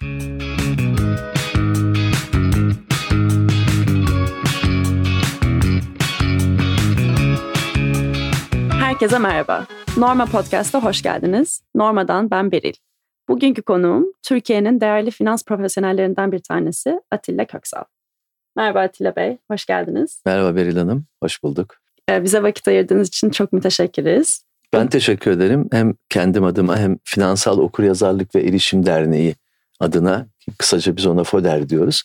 Herkese merhaba. Norma Podcast'a hoş geldiniz. Norma'dan ben Beril. Bugünkü konuğum Türkiye'nin değerli finans profesyonellerinden bir tanesi Atilla Köksal. Merhaba Atilla Bey, hoş geldiniz. Merhaba Beril Hanım, hoş bulduk. Ee, bize vakit ayırdığınız için çok müteşekkiriz. Ben teşekkür ederim. Hem kendim adıma hem Finansal Okuryazarlık ve Erişim Derneği adına kısaca biz ona FODER diyoruz.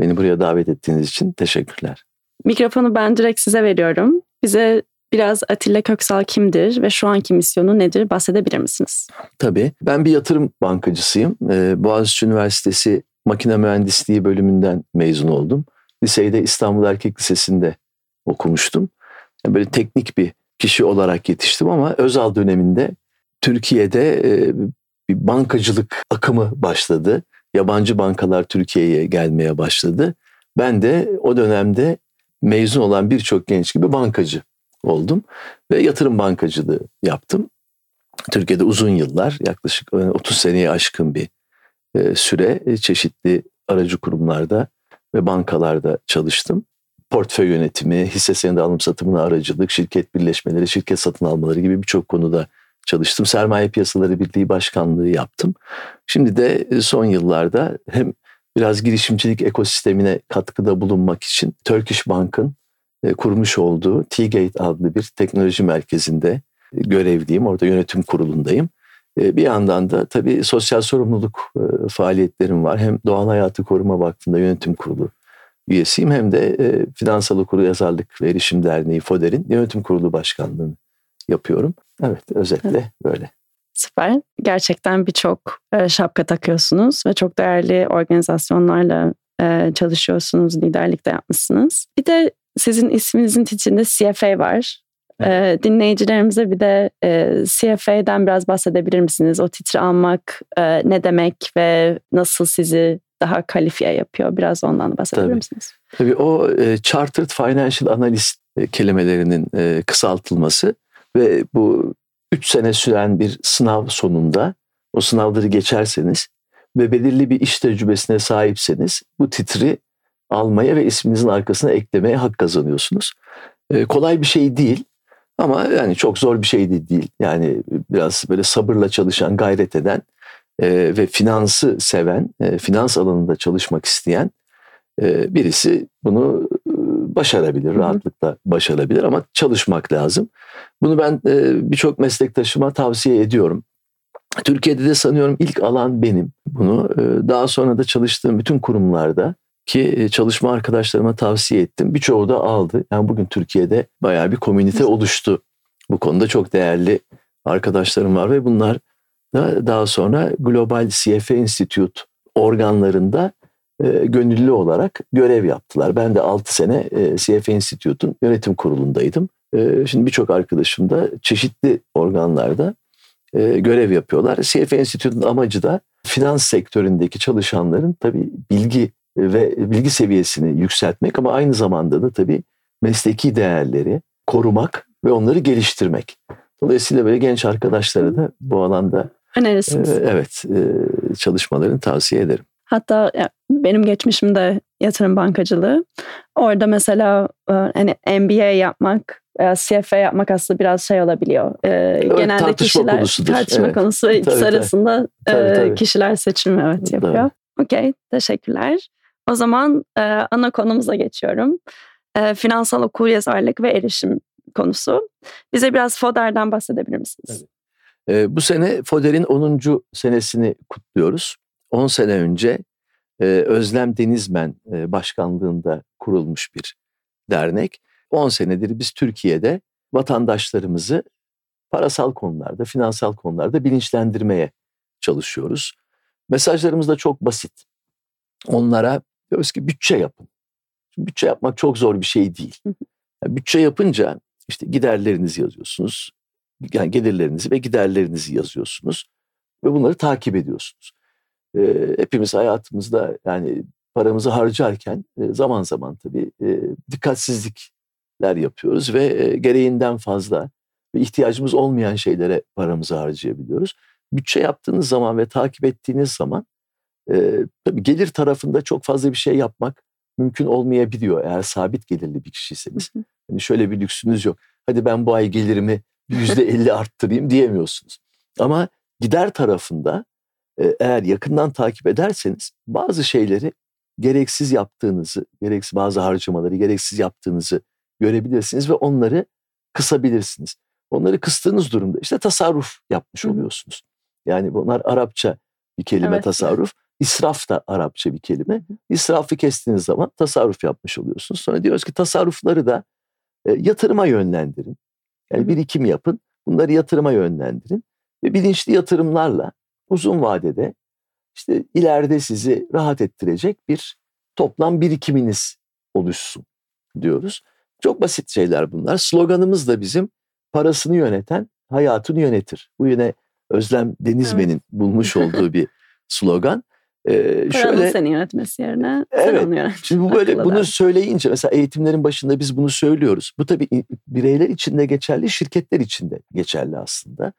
Beni buraya davet ettiğiniz için teşekkürler. Mikrofonu ben direkt size veriyorum. Bize biraz Atilla Köksal kimdir ve şu anki misyonu nedir bahsedebilir misiniz? Tabii. Ben bir yatırım bankacısıyım. Ee, Boğaziçi Üniversitesi Makine Mühendisliği bölümünden mezun oldum. Liseyi de İstanbul Erkek Lisesi'nde okumuştum. Yani böyle teknik bir kişi olarak yetiştim ama Özal döneminde Türkiye'de e, bir bankacılık akımı başladı. Yabancı bankalar Türkiye'ye gelmeye başladı. Ben de o dönemde mezun olan birçok genç gibi bankacı oldum ve yatırım bankacılığı yaptım. Türkiye'de uzun yıllar yaklaşık 30 seneye aşkın bir e, süre e, çeşitli aracı kurumlarda ve bankalarda çalıştım. Portföy yönetimi, hisse senedi alım satımına aracılık, şirket birleşmeleri, şirket satın almaları gibi birçok konuda çalıştım. Sermaye Piyasaları Birliği Başkanlığı yaptım. Şimdi de e, son yıllarda hem biraz girişimcilik ekosistemine katkıda bulunmak için Turkish Bank'ın e, kurmuş olduğu T-Gate adlı bir teknoloji merkezinde e, görevliyim. Orada yönetim kurulundayım. Bir yandan da tabii sosyal sorumluluk faaliyetlerim var. Hem Doğal Hayatı Koruma Vakfı'nda yönetim kurulu üyesiyim hem de Finansal Okuru Yazarlık ve Erişim Derneği FODER'in yönetim kurulu başkanlığını yapıyorum. Evet özetle evet. böyle. Süper. Gerçekten birçok şapka takıyorsunuz ve çok değerli organizasyonlarla çalışıyorsunuz, liderlik de yapmışsınız. Bir de sizin isminizin içinde CFA var. Evet. dinleyicilerimize bir de CFA'den biraz bahsedebilir misiniz? O titri almak ne demek ve nasıl sizi daha kalifiye yapıyor? Biraz ondan bahsedebilir Tabii. misiniz? Tabii o Chartered Financial Analyst kelimelerinin kısaltılması ve bu 3 sene süren bir sınav sonunda o sınavları geçerseniz ve belirli bir iş tecrübesine sahipseniz bu titri almaya ve isminizin arkasına eklemeye hak kazanıyorsunuz. Ee, kolay bir şey değil ama yani çok zor bir şey de değil. Yani biraz böyle sabırla çalışan, gayret eden e, ve finansı seven, e, finans alanında çalışmak isteyen e, birisi bunu başarabilir, rahatlıkla başarabilir ama çalışmak lazım. Bunu ben e, birçok meslektaşıma tavsiye ediyorum. Türkiye'de de sanıyorum ilk alan benim. Bunu e, daha sonra da çalıştığım bütün kurumlarda ki e, çalışma arkadaşlarıma tavsiye ettim. Birçoğu da aldı. Yani bugün Türkiye'de bayağı bir komünite oluştu. Bu konuda çok değerli arkadaşlarım var ve bunlar da daha sonra Global CFA Institute organlarında e, gönüllü olarak görev yaptılar. Ben de 6 sene e, CFA Institute'un yönetim kurulundaydım. E, şimdi birçok arkadaşım da çeşitli organlarda e, görev yapıyorlar. CFA Institute'un amacı da finans sektöründeki çalışanların tabii bilgi ve bilgi seviyesini yükseltmek ama aynı zamanda da tabii mesleki değerleri korumak ve onları geliştirmek. Dolayısıyla böyle genç arkadaşlara da bu alanda önerirsiniz. E, evet, e, çalışmalarını tavsiye ederim. Hatta benim geçmişimde yatırım bankacılığı. Orada mesela e, hani MBA yapmak veya CFA yapmak aslında biraz şey olabiliyor. Ee, evet, genelde tartışma kişiler konusudur. tartışma evet. konusu ikisi tabii, arasında tabii, tabii. kişiler seçimi evet yapıyor. Okey, teşekkürler. O zaman e, ana konumuza geçiyorum. E, finansal okuryazarlık ve erişim konusu. Bize biraz FODER'den bahsedebilir misiniz? Evet. E, bu sene FODER'in 10. senesini kutluyoruz. 10 sene önce e, Özlem Denizmen e, başkanlığında kurulmuş bir dernek. 10 senedir biz Türkiye'de vatandaşlarımızı parasal konularda, finansal konularda bilinçlendirmeye çalışıyoruz. Mesajlarımız da çok basit. Onlara diyoruz ki bütçe yapın. Şimdi bütçe yapmak çok zor bir şey değil. Yani bütçe yapınca işte giderlerinizi yazıyorsunuz. Yani gelirlerinizi ve giderlerinizi yazıyorsunuz ve bunları takip ediyorsunuz e, hepimiz hayatımızda yani paramızı harcarken e, zaman zaman tabii e, dikkatsizlikler yapıyoruz ve e, gereğinden fazla ve ihtiyacımız olmayan şeylere paramızı harcayabiliyoruz. Bütçe yaptığınız zaman ve takip ettiğiniz zaman E, tabii gelir tarafında çok fazla bir şey yapmak mümkün olmayabiliyor eğer sabit gelirli bir kişiyseniz. Hani şöyle bir lüksünüz yok. Hadi ben bu ay gelirimi yüzde elli arttırayım diyemiyorsunuz. Ama gider tarafında eğer yakından takip ederseniz bazı şeyleri gereksiz yaptığınızı, gereksiz bazı harcamaları gereksiz yaptığınızı görebilirsiniz ve onları kısabilirsiniz. Onları kıstığınız durumda işte tasarruf yapmış oluyorsunuz. Yani bunlar Arapça bir kelime evet. tasarruf. İsraf da Arapça bir kelime. İsrafı kestiğiniz zaman tasarruf yapmış oluyorsunuz. Sonra diyoruz ki tasarrufları da e, yatırıma yönlendirin. Yani birikim yapın. Bunları yatırıma yönlendirin. Ve bilinçli yatırımlarla uzun vadede işte ileride sizi rahat ettirecek bir toplam birikiminiz oluşsun diyoruz. Çok basit şeyler bunlar. Sloganımız da bizim parasını yöneten hayatını yönetir. Bu yine Özlem Denizmen'in evet. bulmuş olduğu bir slogan. Ee, şöyle seni yönetmesi yerine evet, onu yönet. Şimdi bu böyle bunu söyleyince mesela eğitimlerin başında biz bunu söylüyoruz. Bu tabii bireyler için de geçerli, şirketler için de geçerli aslında.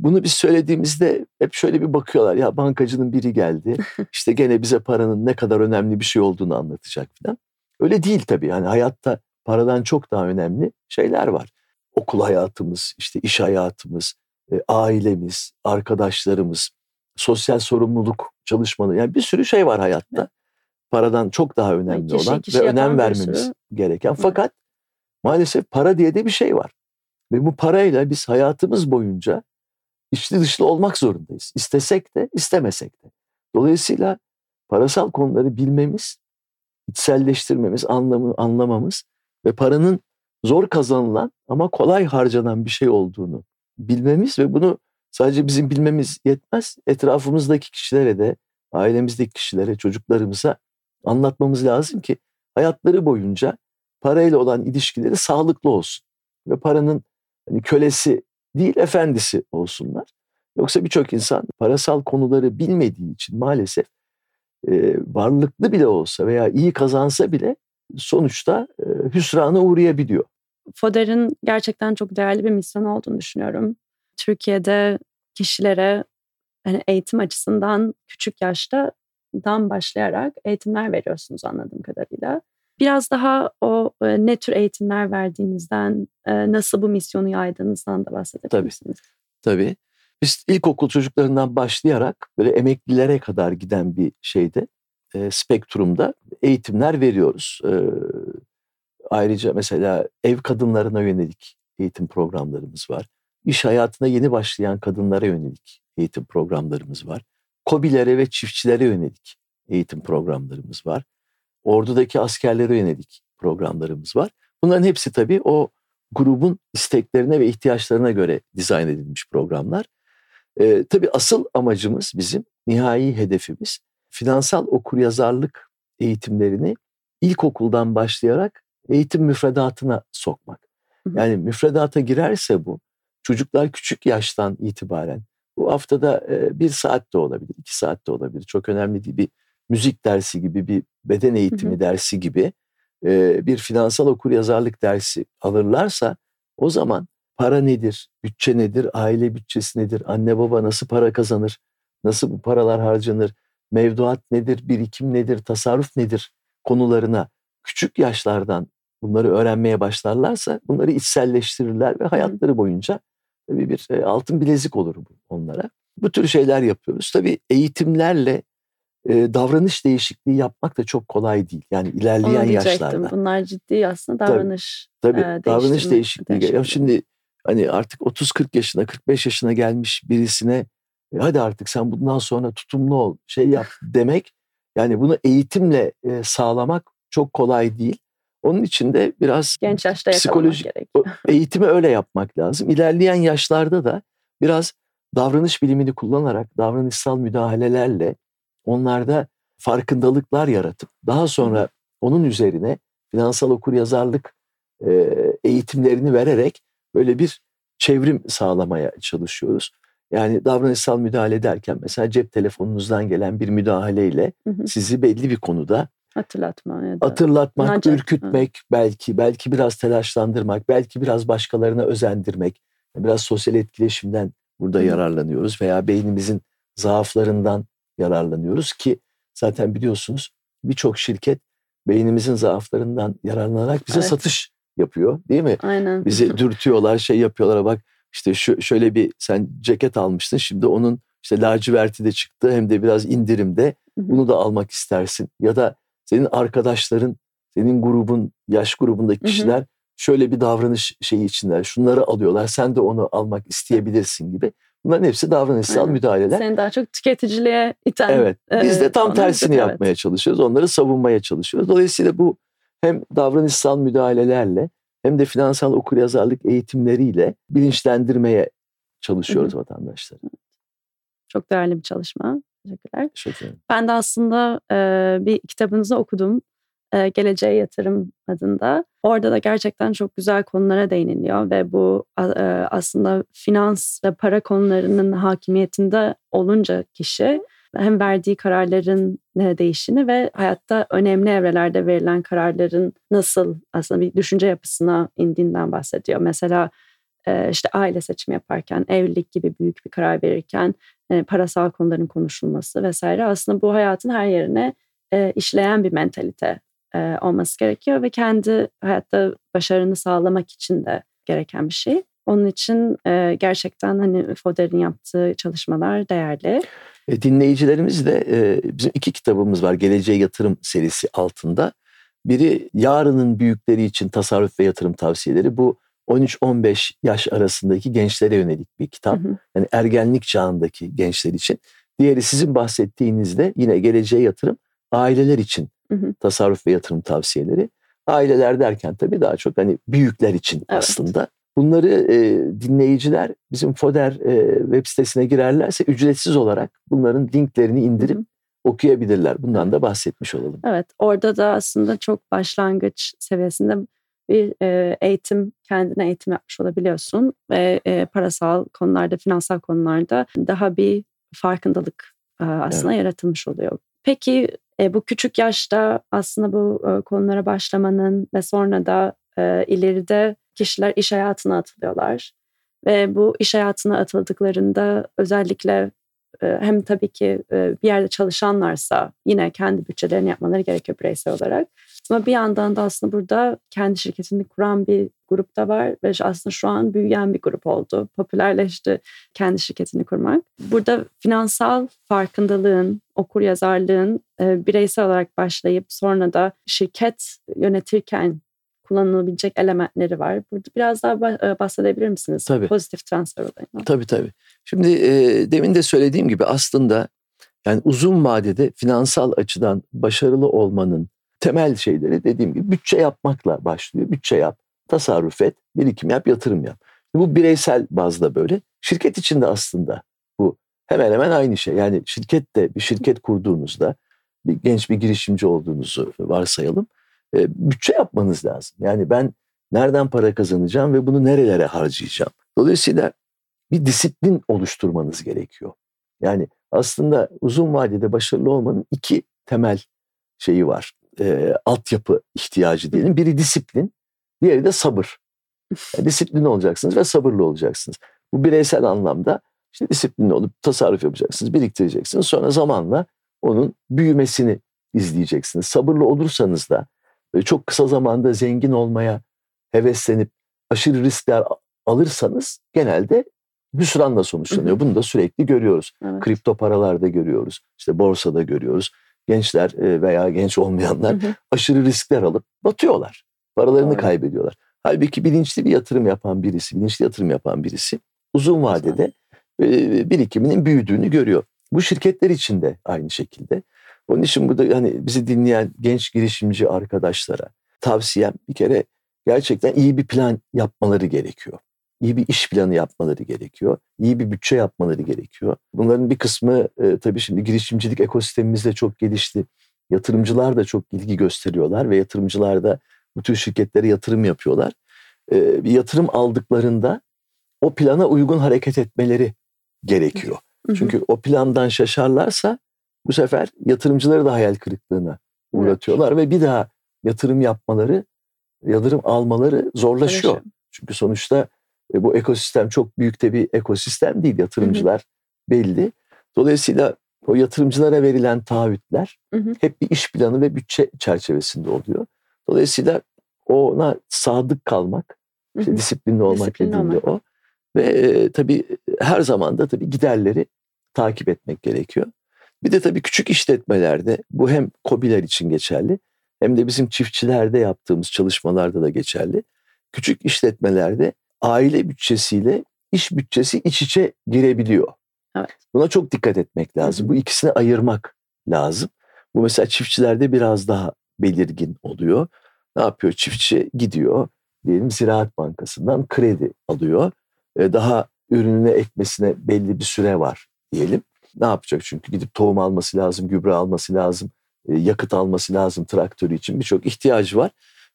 Bunu biz söylediğimizde hep şöyle bir bakıyorlar. Ya bankacının biri geldi. işte gene bize paranın ne kadar önemli bir şey olduğunu anlatacak falan. Öyle değil tabii. Yani hayatta paradan çok daha önemli şeyler var. Okul hayatımız, işte iş hayatımız, ailemiz, arkadaşlarımız, sosyal sorumluluk çalışmaları. Yani bir sürü şey var hayatta. Paradan çok daha önemli kişi, olan kişi ve önem vermemiz gereken. Fakat maalesef para diye de bir şey var. Ve bu parayla biz hayatımız boyunca içli dışlı olmak zorundayız. İstesek de istemesek de. Dolayısıyla parasal konuları bilmemiz, içselleştirmemiz, anlamı, anlamamız ve paranın zor kazanılan ama kolay harcanan bir şey olduğunu bilmemiz ve bunu sadece bizim bilmemiz yetmez. Etrafımızdaki kişilere de, ailemizdeki kişilere, çocuklarımıza anlatmamız lazım ki hayatları boyunca parayla olan ilişkileri sağlıklı olsun. Ve paranın hani kölesi değil efendisi olsunlar. Yoksa birçok insan parasal konuları bilmediği için maalesef e, varlıklı bile olsa veya iyi kazansa bile sonuçta e, hüsrana uğrayabiliyor. FODER'in gerçekten çok değerli bir misyon olduğunu düşünüyorum. Türkiye'de kişilere hani eğitim açısından küçük yaştan başlayarak eğitimler veriyorsunuz anladığım kadarıyla. Biraz daha o e, ne tür eğitimler verdiğinizden, e, nasıl bu misyonu yaydığınızdan da bahsedebilir Tabii. misiniz? Tabii. Biz ilkokul çocuklarından başlayarak böyle emeklilere kadar giden bir şeyde, e, spektrumda eğitimler veriyoruz. E, ayrıca mesela ev kadınlarına yönelik eğitim programlarımız var. İş hayatına yeni başlayan kadınlara yönelik eğitim programlarımız var. Kobilere ve çiftçilere yönelik eğitim programlarımız var ordudaki askerlere yönelik programlarımız var. Bunların hepsi tabii o grubun isteklerine ve ihtiyaçlarına göre dizayn edilmiş programlar. Ee, tabii asıl amacımız bizim, nihai hedefimiz finansal okuryazarlık eğitimlerini ilkokuldan başlayarak eğitim müfredatına sokmak. Yani müfredata girerse bu, çocuklar küçük yaştan itibaren bu haftada bir saat de olabilir, iki saat de olabilir. Çok önemli değil bir müzik dersi gibi bir beden eğitimi hı hı. dersi gibi e, bir finansal okuryazarlık dersi alırlarsa o zaman para nedir, bütçe nedir, aile bütçesi nedir, anne baba nasıl para kazanır, nasıl bu paralar harcanır, mevduat nedir, birikim nedir, tasarruf nedir konularına küçük yaşlardan bunları öğrenmeye başlarlarsa bunları içselleştirirler ve hayatları boyunca tabii bir altın bilezik olur onlara. Bu tür şeyler yapıyoruz. Tabii eğitimlerle e, davranış değişikliği yapmak da çok kolay değil. Yani ilerleyen Onu yaşlarda. Bunlar ciddi aslında davranış Tabii, tabii e, davranış değişikliği. değişikliği. Şimdi hani artık 30-40 yaşına 45 yaşına gelmiş birisine e, hadi artık sen bundan sonra tutumlu ol şey yap demek yani bunu eğitimle e, sağlamak çok kolay değil. Onun için de biraz genç yaşta psikolojik eğitimi öyle yapmak lazım. İlerleyen yaşlarda da biraz davranış bilimini kullanarak davranışsal müdahalelerle onlarda farkındalıklar yaratıp daha sonra onun üzerine finansal okuryazarlık e, eğitimlerini vererek böyle bir çevrim sağlamaya çalışıyoruz. Yani davranışsal müdahale derken mesela cep telefonunuzdan gelen bir müdahaleyle sizi belli bir konuda hatırlatma ya da hatırlatmak, Nacak. ürkütmek ha. belki, belki biraz telaşlandırmak, belki biraz başkalarına özendirmek, biraz sosyal etkileşimden burada Hı. yararlanıyoruz veya beynimizin zaaflarından yararlanıyoruz ki zaten biliyorsunuz birçok şirket beynimizin zaaflarından yararlanarak bize Evet. satış yapıyor değil mi? Aynen. Bizi dürtüyorlar, şey yapıyorlar bak işte şu, şöyle bir sen ceket almıştın şimdi onun işte laciverti de çıktı hem de biraz indirimde bunu da almak istersin. Ya da senin arkadaşların, senin grubun, yaş grubundaki kişiler şöyle bir davranış şeyi içindeler. Şunları alıyorlar sen de onu almak isteyebilirsin gibi. Bunların hepsi davranışsal Aynen. müdahaleler. Seni daha çok tüketiciliğe iten. Evet. Biz de e, tam tersini Evet. yapmaya çalışıyoruz. Onları savunmaya çalışıyoruz. Dolayısıyla bu hem davranışsal müdahalelerle hem de finansal okuryazarlık eğitimleriyle bilinçlendirmeye çalışıyoruz vatandaşları. Çok değerli bir çalışma. Teşekkürler. Teşekkür ederim. Ben de aslında e, bir kitabınızı okudum. E, Geleceğe Yatırım adında. Orada da gerçekten çok güzel konulara değiniliyor ve bu e, aslında finans ve para konularının hakimiyetinde olunca kişi hem verdiği kararların değişini ve hayatta önemli evrelerde verilen kararların nasıl aslında bir düşünce yapısına indiğinden bahsediyor. Mesela işte aile seçimi yaparken, evlilik gibi büyük bir karar verirken parasal konuların konuşulması vesaire aslında bu hayatın her yerine işleyen bir mentalite e, olması gerekiyor ve kendi hayatta başarını sağlamak için de gereken bir şey. Onun için e, gerçekten hani Foder'in yaptığı çalışmalar değerli. E, dinleyicilerimiz de e, bizim iki kitabımız var Geleceğe Yatırım serisi altında. Biri yarının büyükleri için tasarruf ve yatırım tavsiyeleri. Bu 13-15 yaş arasındaki gençlere yönelik bir kitap. Hı hı. Yani ergenlik çağındaki gençler için. Diğeri sizin bahsettiğinizde yine geleceğe yatırım aileler için Hı hı. tasarruf ve yatırım tavsiyeleri. Aileler derken tabii daha çok hani büyükler için Evet. aslında. Bunları e, dinleyiciler bizim Foder e, web sitesine girerlerse ücretsiz olarak bunların linklerini indirip Hı hı. okuyabilirler. Bundan da bahsetmiş olalım. Evet, orada da aslında çok başlangıç seviyesinde bir e, eğitim, kendine eğitim yapmış olabiliyorsun ve e, parasal konularda, finansal konularda daha bir farkındalık e, aslında yaratılmış oluyor. Peki e, bu küçük yaşta aslında bu e, konulara başlamanın ve sonra da e, ileride kişiler iş hayatına atılıyorlar ve bu iş hayatına atıldıklarında özellikle e, hem tabii ki e, bir yerde çalışanlarsa yine kendi bütçelerini yapmaları gerekiyor bireysel olarak. Ama bir yandan da aslında burada kendi şirketini kuran bir grup da var ve aslında şu an büyüyen bir grup oldu. Popülerleşti kendi şirketini kurmak. Burada finansal farkındalığın, okur yazarlığın e, bireysel olarak başlayıp sonra da şirket yönetirken kullanılabilecek elementleri var. Burada biraz daha e, bahsedebilir misiniz? Tabii. Pozitif transfer olayından. Tabii tabii. Şimdi e, demin de söylediğim gibi aslında yani uzun vadede finansal açıdan başarılı olmanın temel şeyleri dediğim gibi bütçe yapmakla başlıyor. Bütçe yap, tasarruf et, birikim yap, yatırım yap. Bu bireysel bazda böyle. Şirket içinde aslında bu hemen hemen aynı şey. Yani şirkette bir şirket kurduğunuzda bir genç bir girişimci olduğunuzu varsayalım. E, bütçe yapmanız lazım. Yani ben nereden para kazanacağım ve bunu nerelere harcayacağım. Dolayısıyla bir disiplin oluşturmanız gerekiyor. Yani aslında uzun vadede başarılı olmanın iki temel şeyi var. E, altyapı ihtiyacı diyelim. Biri disiplin, diğeri de sabır. Yani disiplinli olacaksınız ve sabırlı olacaksınız. Bu bireysel anlamda işte disiplinli olup tasarruf yapacaksınız, biriktireceksiniz. Sonra zamanla onun büyümesini izleyeceksiniz. Sabırlı olursanız da çok kısa zamanda zengin olmaya heveslenip aşırı riskler alırsanız genelde hüsranla sonuçlanıyor. Bunu da sürekli görüyoruz. Evet. Kripto paralarda görüyoruz. işte borsada görüyoruz. Gençler e, veya genç olmayanlar Hı hı. aşırı riskler alıp batıyorlar. Paralarını Doğru. kaybediyorlar. Halbuki bilinçli bir yatırım yapan birisi, bilinçli yatırım yapan birisi uzun vadede e, birikiminin büyüdüğünü görüyor. Bu şirketler için de aynı şekilde. Onun için burada hani bizi dinleyen genç girişimci arkadaşlara tavsiyem bir kere gerçekten iyi bir plan yapmaları gerekiyor. İyi bir iş planı yapmaları gerekiyor. İyi bir bütçe yapmaları gerekiyor. Bunların bir kısmı e, tabii şimdi girişimcilik ekosistemimizde çok gelişti. Yatırımcılar da çok ilgi gösteriyorlar ve yatırımcılar da bu tür şirketlere yatırım yapıyorlar. E, bir yatırım aldıklarında o plana uygun hareket etmeleri gerekiyor. Hı hı. Çünkü o plandan şaşarlarsa bu sefer yatırımcıları da hayal kırıklığına uğratıyorlar ve bir daha yatırım yapmaları, yatırım almaları zorlaşıyor. Zorlaşıyor. Çünkü sonuçta e, bu ekosistem çok büyük de bir ekosistem değil. Yatırımcılar belli. Dolayısıyla o yatırımcılara verilen taahhütler Hı hı. hep bir iş planı ve bütçe çerçevesinde oluyor. Dolayısıyla ona sadık kalmak, Hı işte hı. disiplinli olmak Disiplinli dediğimde olmak. o. Ve e, tabii her zaman da tabii giderleri takip etmek gerekiyor. Bir de tabii küçük işletmelerde bu hem KOBİ'ler için geçerli hem de bizim çiftçilerde yaptığımız çalışmalarda da geçerli. Küçük işletmelerde aile bütçesiyle iş bütçesi iç içe girebiliyor. Evet. Buna çok dikkat etmek lazım. Hı. Bu ikisini ayırmak lazım. Bu mesela çiftçilerde biraz daha belirgin oluyor. Ne yapıyor? Çiftçi gidiyor diyelim Ziraat Bankası'ndan kredi alıyor. E, Daha ürününe ekmesine belli bir süre var diyelim. Ne yapacak? Çünkü gidip tohum alması lazım, gübre alması lazım, e, yakıt alması lazım traktörü için birçok ihtiyacı var.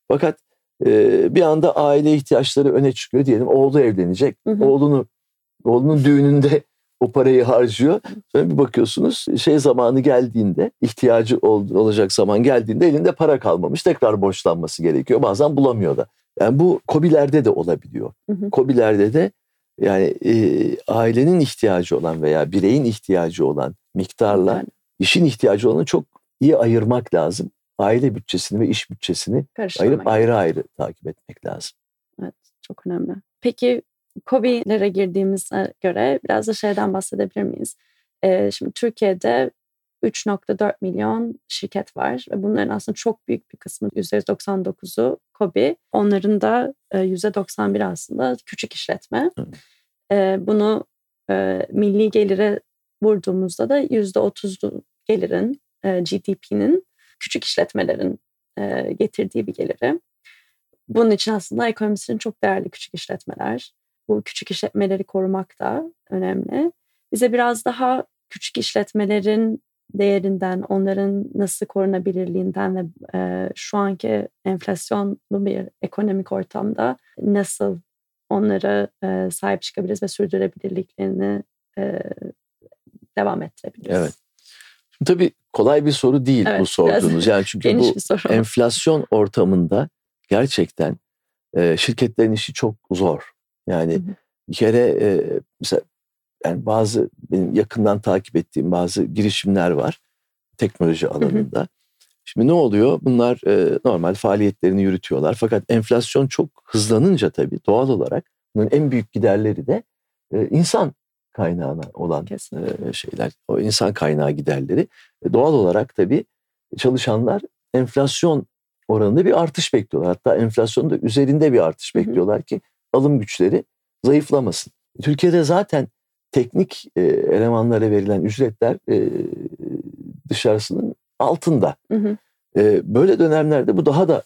Fakat bir anda aile ihtiyaçları öne çıkıyor diyelim. Oğlu evlenecek. Hı hı. Oğlunu oğlunun düğününde o parayı harcıyor. Sonra bir bakıyorsunuz şey zamanı geldiğinde ihtiyacı ol- olacak zaman geldiğinde elinde para kalmamış. Tekrar borçlanması gerekiyor. Bazen bulamıyor da. Yani bu kobilerde de olabiliyor. Hı hı. Kobilerde de yani e, ailenin ihtiyacı olan veya bireyin ihtiyacı olan miktarla Yani işin ihtiyacı olanı çok iyi ayırmak lazım. Aile bütçesini ve iş bütçesini ayırıp ayrı ayrı takip etmek lazım. Evet, çok önemli. Peki COBİ'lere girdiğimize göre biraz da şeyden bahsedebilir miyiz? Ee, şimdi Türkiye'de 3.4 milyon şirket var ve bunların aslında çok büyük bir kısmı %99'u COBİ. Onların da e, %91 aslında küçük işletme. Evet. E, bunu e, milli gelire vurduğumuzda da %30'lu gelirin, e, GDP'nin küçük işletmelerin e, getirdiği bir geliri. Bunun için aslında ekonomisinin çok değerli küçük işletmeler. Bu küçük işletmeleri korumak da önemli. Bize biraz daha küçük işletmelerin değerinden, onların nasıl korunabilirliğinden ve e, şu anki enflasyonlu bir ekonomik ortamda nasıl onlara e, sahip çıkabiliriz ve sürdürebilirliklerini e, devam ettirebiliriz. Evet. Şimdi tabii kolay bir soru değil Evet, bu sorduğunuz. Yani çünkü bu enflasyon ortamında gerçekten e, şirketlerin işi çok zor. Yani Hı hı. bir kere e, mesela yani bazı benim yakından takip ettiğim bazı girişimler var teknoloji alanında. Şimdi ne oluyor? Bunlar e, normal faaliyetlerini yürütüyorlar. Fakat enflasyon çok hızlanınca tabii doğal olarak bunun en büyük giderleri de e, insan kaynağına olan Kesinlikle. şeyler. O insan kaynağı giderleri. E, doğal olarak tabii çalışanlar enflasyon oranında bir artış bekliyorlar. Hatta enflasyonun da üzerinde bir artış bekliyorlar ki alım güçleri zayıflamasın. Türkiye'de zaten teknik elemanlara verilen ücretler dışarısının altında. Hı hı. Böyle dönemlerde bu daha da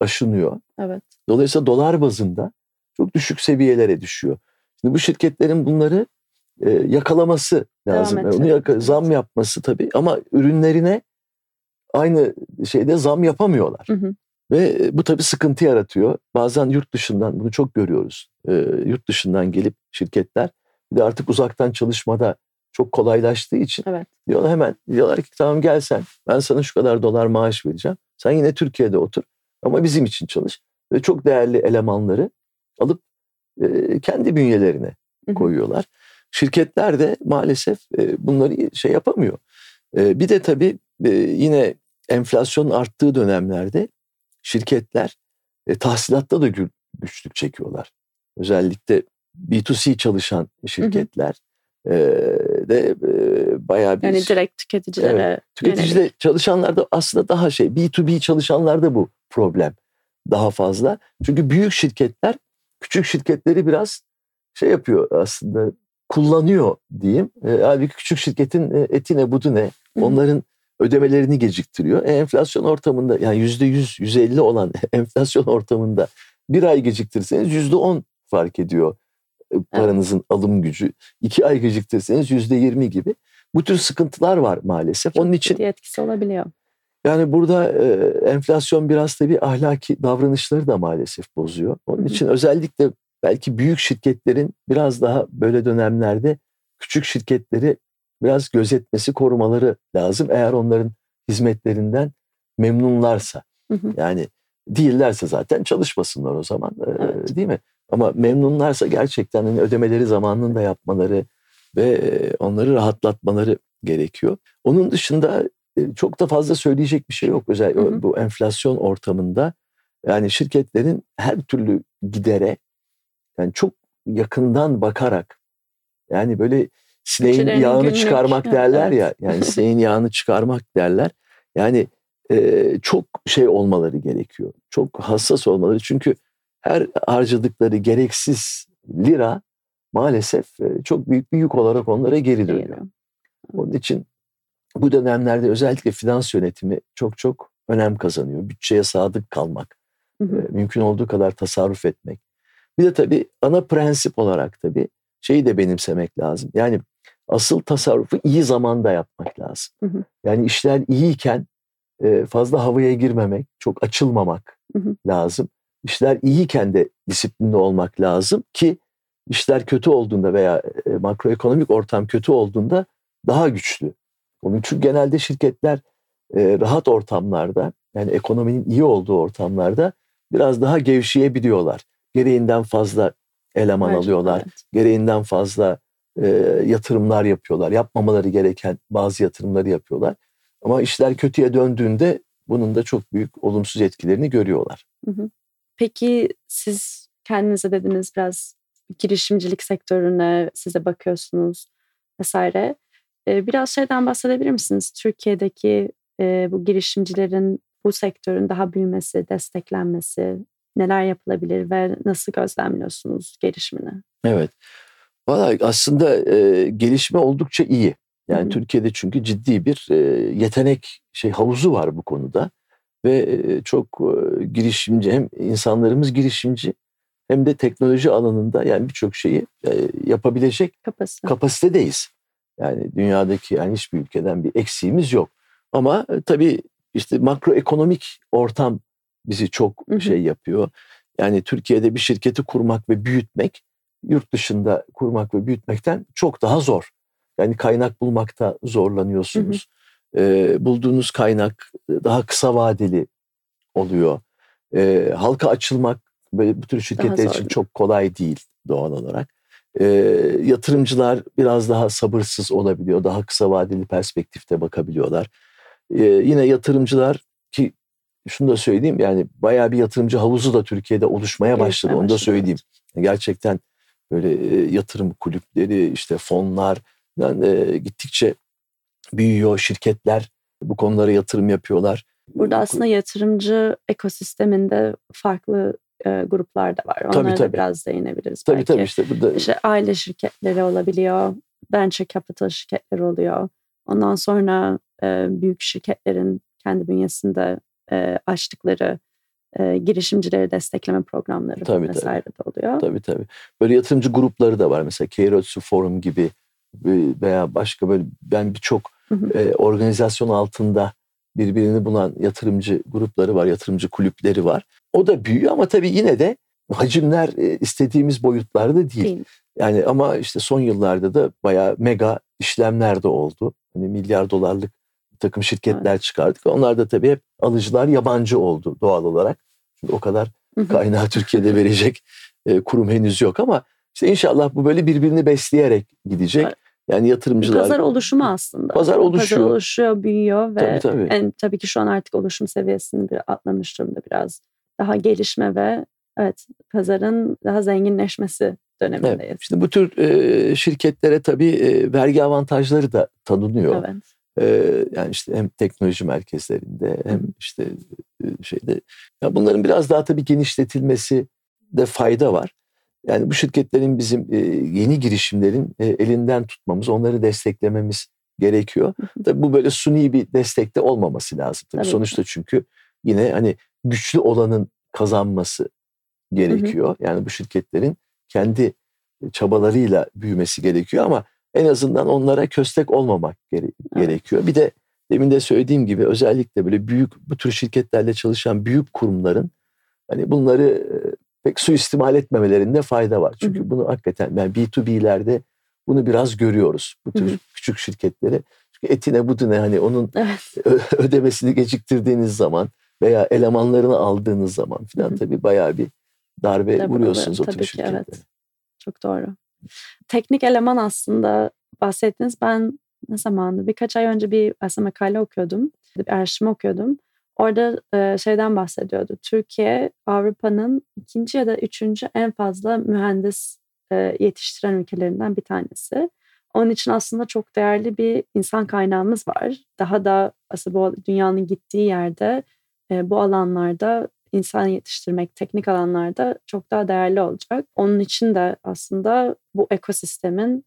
aşınıyor. Evet. Dolayısıyla dolar bazında çok düşük seviyelere düşüyor. Şimdi bu şirketlerin bunları e, yakalaması lazım. ettirmek. Onu yaka- zam yapması tabii ama ürünlerine aynı şeyde zam yapamıyorlar. Hı hı. Ve bu tabii sıkıntı yaratıyor. Bazen yurt dışından bunu çok görüyoruz. Ee, yurt dışından gelip şirketler bir de artık uzaktan çalışmada çok kolaylaştığı için Evet. diyorlar hemen diyorlar ki tamam gel sen ben sana şu kadar dolar maaş vereceğim. Sen yine Türkiye'de otur ama bizim için çalış. Ve çok değerli elemanları alıp e, kendi bünyelerine koyuyorlar. Şirketler de maalesef e, bunları şey yapamıyor. E, bir de tabii e, yine enflasyonun arttığı dönemlerde şirketler tahsilatta da gü- güçlük çekiyorlar. Özellikle B2C çalışan şirketler e, de e, bayağı bir Yani direkt tüketicilere Tüketicide yönelik. çalışanlarda aslında daha şey B2B çalışanlarda bu problem daha fazla. Çünkü büyük şirketler küçük şirketleri biraz şey yapıyor aslında kullanıyor diyeyim. E, halbuki küçük şirketin e, eti ne budu ne Hı hı. onların ödemelerini geciktiriyor. E, enflasyon ortamında yani yüzde yüz, yüzde elli olan enflasyon ortamında bir ay geciktirirseniz yüzde on fark ediyor e, paranızın alım gücü. İki ay geciktirirseniz yüzde yirmi gibi. Bu tür sıkıntılar var maalesef. Onun için etkisi olabiliyor. yani burada e, enflasyon biraz tabii ahlaki davranışları da maalesef bozuyor. Onun Hı hı. için özellikle belki büyük şirketlerin biraz daha böyle dönemlerde küçük şirketleri biraz gözetmesi, korumaları lazım. Eğer onların hizmetlerinden memnunlarsa. Hı hı. Yani değillerse zaten çalışmasınlar o zaman Evet. değil mi? Ama memnunlarsa gerçekten hani ödemeleri zamanında yapmaları ve onları rahatlatmaları gerekiyor. Onun dışında çok da fazla söyleyecek bir şey yok. Özellikle hı hı. bu enflasyon ortamında yani şirketlerin her türlü gidere yani çok yakından bakarak yani böyle sineğin Kişilerin yağını günlük, çıkarmak derler evet. ya yani sineğin yağını çıkarmak derler. Yani e, çok şey olmaları gerekiyor. Çok hassas olmaları çünkü her harcadıkları gereksiz lira maalesef e, çok büyük bir yük olarak onlara geri dönüyor. Onun için bu dönemlerde özellikle finans yönetimi çok çok önem kazanıyor. Bütçeye sadık kalmak, hı hı. mümkün olduğu kadar tasarruf etmek. Bir de tabii ana prensip olarak tabii şeyi de benimsemek lazım. Yani asıl tasarrufu iyi zamanda yapmak lazım. Hı hı. Yani işler iyiyken fazla havaya girmemek, çok açılmamak hı hı. lazım. İşler iyiyken de disiplinli olmak lazım ki işler kötü olduğunda veya makroekonomik ortam kötü olduğunda daha güçlü. Onun için genelde şirketler rahat ortamlarda yani ekonominin iyi olduğu ortamlarda biraz daha gevşeyebiliyorlar. Gereğinden fazla eleman evet, alıyorlar. Evet. Gereğinden fazla e, yatırımlar yapıyorlar. Yapmamaları gereken bazı yatırımları yapıyorlar. Ama işler kötüye döndüğünde bunun da çok büyük olumsuz etkilerini görüyorlar. Hı hı. Peki siz kendinize dediniz biraz girişimcilik sektörüne size bakıyorsunuz vesaire. Biraz şeyden bahsedebilir misiniz? Türkiye'deki bu girişimcilerin bu sektörün daha büyümesi, desteklenmesi neler yapılabilir ve nasıl gözlemliyorsunuz gelişimini? Evet. Valla aslında e, gelişme oldukça iyi. Yani Hı-hı. Türkiye'de çünkü ciddi bir e, yetenek şey havuzu var bu konuda ve e, çok e, girişimci hem insanlarımız girişimci hem de teknoloji alanında yani birçok şeyi e, yapabilecek Kapasite. kapasitedeyiz. Yani dünyadaki yani hiçbir ülkeden bir eksiğimiz yok. Ama e, tabii işte makroekonomik ortam bizi çok hı hı. şey yapıyor. Yani Türkiye'de bir şirketi kurmak ve büyütmek yurt dışında kurmak ve büyütmekten çok daha zor. Yani kaynak bulmakta zorlanıyorsunuz. Hı hı. Bulduğunuz kaynak daha kısa vadeli oluyor. Halka açılmak böyle bu tür şirketler için çok kolay değil doğal olarak. Yatırımcılar biraz daha sabırsız olabiliyor. Daha kısa vadeli perspektifte bakabiliyorlar. Yine yatırımcılar ki şunu da söyleyeyim yani bayağı bir yatırımcı havuzu da Türkiye'de oluşmaya başladı. Onu da söyleyeyim. Gerçekten böyle yatırım kulüpleri işte fonlar yani gittikçe büyüyor şirketler bu konulara yatırım yapıyorlar. Burada aslında yatırımcı ekosisteminde farklı e, gruplar da var. Onlara tabii, tabii. da biraz değinebiliriz tabii, belki. Tabii işte burada. İşte aile şirketleri olabiliyor, venture capital şirketleri oluyor. Ondan sonra e, büyük şirketlerin kendi bünyesinde e, açtıkları e, girişimcileri destekleme programları tabii, vesaire tabii. de oluyor. Tabii tabii. Böyle yatırımcı grupları da var. Mesela Keyrosu Forum gibi veya başka böyle ben birçok e, organizasyon altında birbirini bulan yatırımcı grupları var, yatırımcı kulüpleri var. O da büyüyor ama tabii yine de hacimler e, istediğimiz boyutlarda değil. değil. Yani ama işte son yıllarda da bayağı mega işlemler de oldu. Hani milyar dolarlık takım şirketler evet. çıkardık. Onlar da tabii hep alıcılar yabancı oldu doğal olarak. Çünkü o kadar kaynağı Türkiye'de verecek e, kurum henüz yok ama işte inşallah bu böyle birbirini besleyerek gidecek. Yani yatırımcılar... Pazar oluşumu aslında. Pazar oluşuyor. Pazar oluşuyor, büyüyor ve tabii, tabii. Yani, tabii ki şu an artık oluşum seviyesini bir atlamış durumda biraz. Daha gelişme ve evet pazarın daha zenginleşmesi dönemindeyiz. Evet, işte bu tür e, şirketlere tabii e, vergi avantajları da tanınıyor. Evet yani işte hem teknoloji merkezlerinde hem işte şeyde ya bunların biraz daha tabii genişletilmesi de fayda var. Yani bu şirketlerin bizim yeni girişimlerin elinden tutmamız, onları desteklememiz gerekiyor. Tabii bu böyle suni bir destekte olmaması lazım. Tabii. Sonuçta çünkü yine hani güçlü olanın kazanması gerekiyor. Yani bu şirketlerin kendi çabalarıyla büyümesi gerekiyor ama en azından onlara köstek olmamak gere- gerekiyor. Bir de demin de söylediğim gibi özellikle böyle büyük bu tür şirketlerle çalışan büyük kurumların hani bunları pek suistimal etmemelerinde fayda var. Çünkü bunu hakikaten yani B2B'lerde bunu biraz görüyoruz. Bu tür küçük şirketleri. Çünkü etine budune hani onun evet. ödemesini geciktirdiğiniz zaman veya elemanlarını aldığınız zaman filan tabii bayağı bir darbe tabii, vuruyorsunuz tabii, o tür şirketlere. Evet. Çok doğru teknik eleman aslında bahsettiniz. Ben ne zamandı? Birkaç ay önce bir aslında makale okuyordum. Bir araştırma okuyordum. Orada e, şeyden bahsediyordu. Türkiye Avrupa'nın ikinci ya da üçüncü en fazla mühendis e, yetiştiren ülkelerinden bir tanesi. Onun için aslında çok değerli bir insan kaynağımız var. Daha da aslında bu dünyanın gittiği yerde e, bu alanlarda insan yetiştirmek teknik alanlarda çok daha değerli olacak. Onun için de aslında bu ekosistemin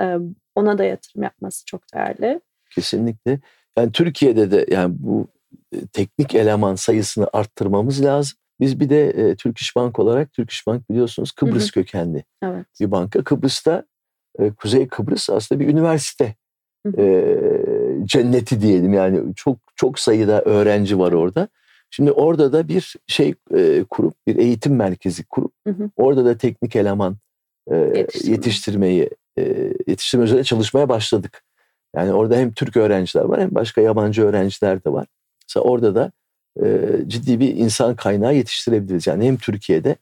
e, ona da yatırım yapması çok değerli. Kesinlikle. Yani Türkiye'de de yani bu e, teknik eleman sayısını arttırmamız lazım. Biz bir de e, Türk İş Bank olarak, Türk İş Bank biliyorsunuz Kıbrıs hı hı. kökenli evet. bir banka. Kıbrıs'ta, e, Kuzey Kıbrıs aslında bir üniversite hı hı. E, cenneti diyelim. Yani çok çok sayıda öğrenci var orada. Şimdi orada da bir şey e, kurup, bir eğitim merkezi kurup, hı hı. orada da teknik eleman e, Yetiştirme. yetiştirmeyi, e, yetiştirme üzerine çalışmaya başladık. Yani orada hem Türk öğrenciler var hem başka yabancı öğrenciler de var. Mesela orada da e, ciddi bir insan kaynağı yetiştirebiliriz. Yani hem Türkiye'de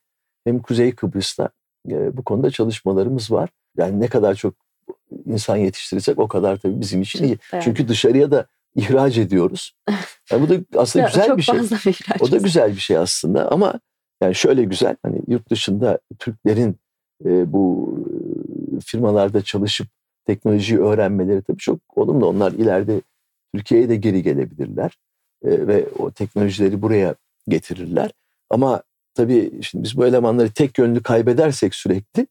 hem Kuzey Kıbrıs'ta e, bu konuda çalışmalarımız var. Yani ne kadar çok insan yetiştirirsek o kadar tabii bizim için iyi. Evet. Çünkü dışarıya da ihraç ediyoruz. Yani bu da aslında güzel bir şey. O da güzel bir şey aslında ama yani şöyle güzel hani yurt dışında Türklerin e, bu firmalarda çalışıp teknolojiyi öğrenmeleri tabii çok olumlu. Onlar ileride Türkiye'ye de geri gelebilirler e, ve o teknolojileri buraya getirirler. Ama tabii şimdi biz bu elemanları tek yönlü kaybedersek sürekli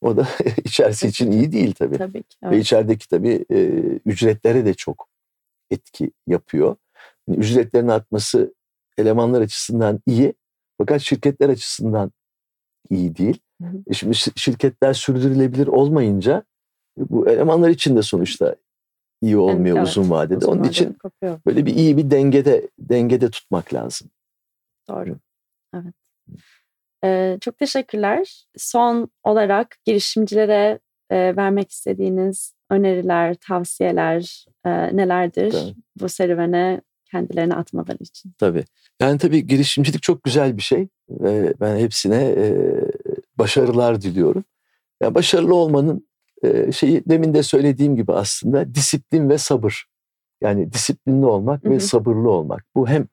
o da içerisi için iyi değil tabii. tabii ki, evet. Ve içerideki tabii e, ücretlere de çok etki yapıyor. Yani ücretlerin artması elemanlar açısından iyi fakat şirketler açısından iyi değil. Hı hı. E şimdi şirketler sürdürülebilir olmayınca bu elemanlar için de sonuçta iyi olmuyor evet, uzun vadede. Uzun Onun için kopuyor. böyle bir iyi bir dengede dengede tutmak lazım. Doğru. Evet. Ee, çok teşekkürler. Son olarak girişimcilere e, vermek istediğiniz öneriler, tavsiyeler e, nelerdir tabii. bu serüvene kendilerini atmaları için? Tabii. Yani tabii girişimcilik çok güzel bir şey ve ben hepsine e, başarılar diliyorum. Yani başarılı olmanın e, şeyi demin de söylediğim gibi aslında disiplin ve sabır. Yani disiplinli olmak hı hı. ve sabırlı olmak. Bu hem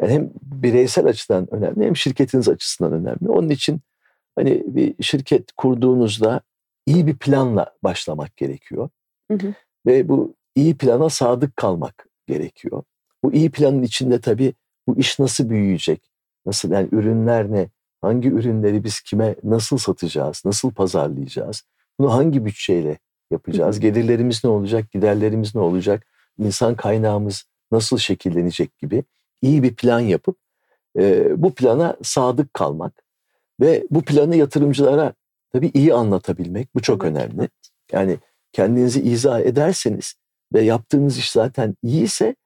yani hem bireysel açıdan önemli hem şirketiniz açısından önemli. Onun için hani bir şirket kurduğunuzda iyi bir planla başlamak gerekiyor. Hı hı. Ve bu iyi plana sadık kalmak gerekiyor. Bu iyi planın içinde tabii bu iş nasıl büyüyecek? Nasıl yani ürünler ne? Hangi ürünleri biz kime nasıl satacağız? Nasıl pazarlayacağız? Bunu hangi bütçeyle yapacağız? Hı hı. Gelirlerimiz ne olacak? Giderlerimiz ne olacak? İnsan kaynağımız nasıl şekillenecek gibi iyi bir plan yapıp e, bu plana sadık kalmak ve bu planı yatırımcılara tabii iyi anlatabilmek bu çok evet. önemli. Yani kendinizi izah ederseniz ve yaptığınız iş zaten iyiyse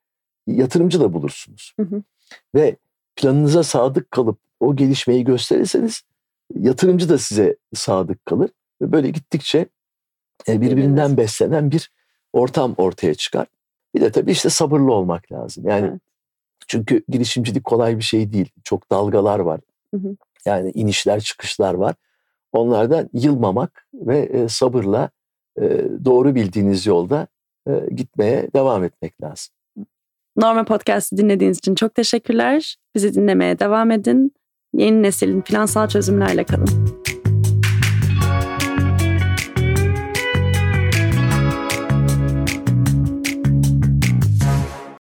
yatırımcı da bulursunuz. Hı hı. Ve planınıza sadık kalıp o gelişmeyi gösterirseniz yatırımcı da size sadık kalır ve böyle gittikçe e, birbirinden beslenen bir ortam ortaya çıkar. Bir de tabii işte sabırlı olmak lazım. Yani evet. çünkü girişimcilik kolay bir şey değil. Çok dalgalar var. Hı hı. Yani inişler çıkışlar var. Onlardan yılmamak ve e, sabırla e, doğru bildiğiniz yolda gitmeye devam etmek lazım. Norma Podcast'ı dinlediğiniz için çok teşekkürler. Bizi dinlemeye devam edin. Yeni neslin finansal çözümlerle kalın.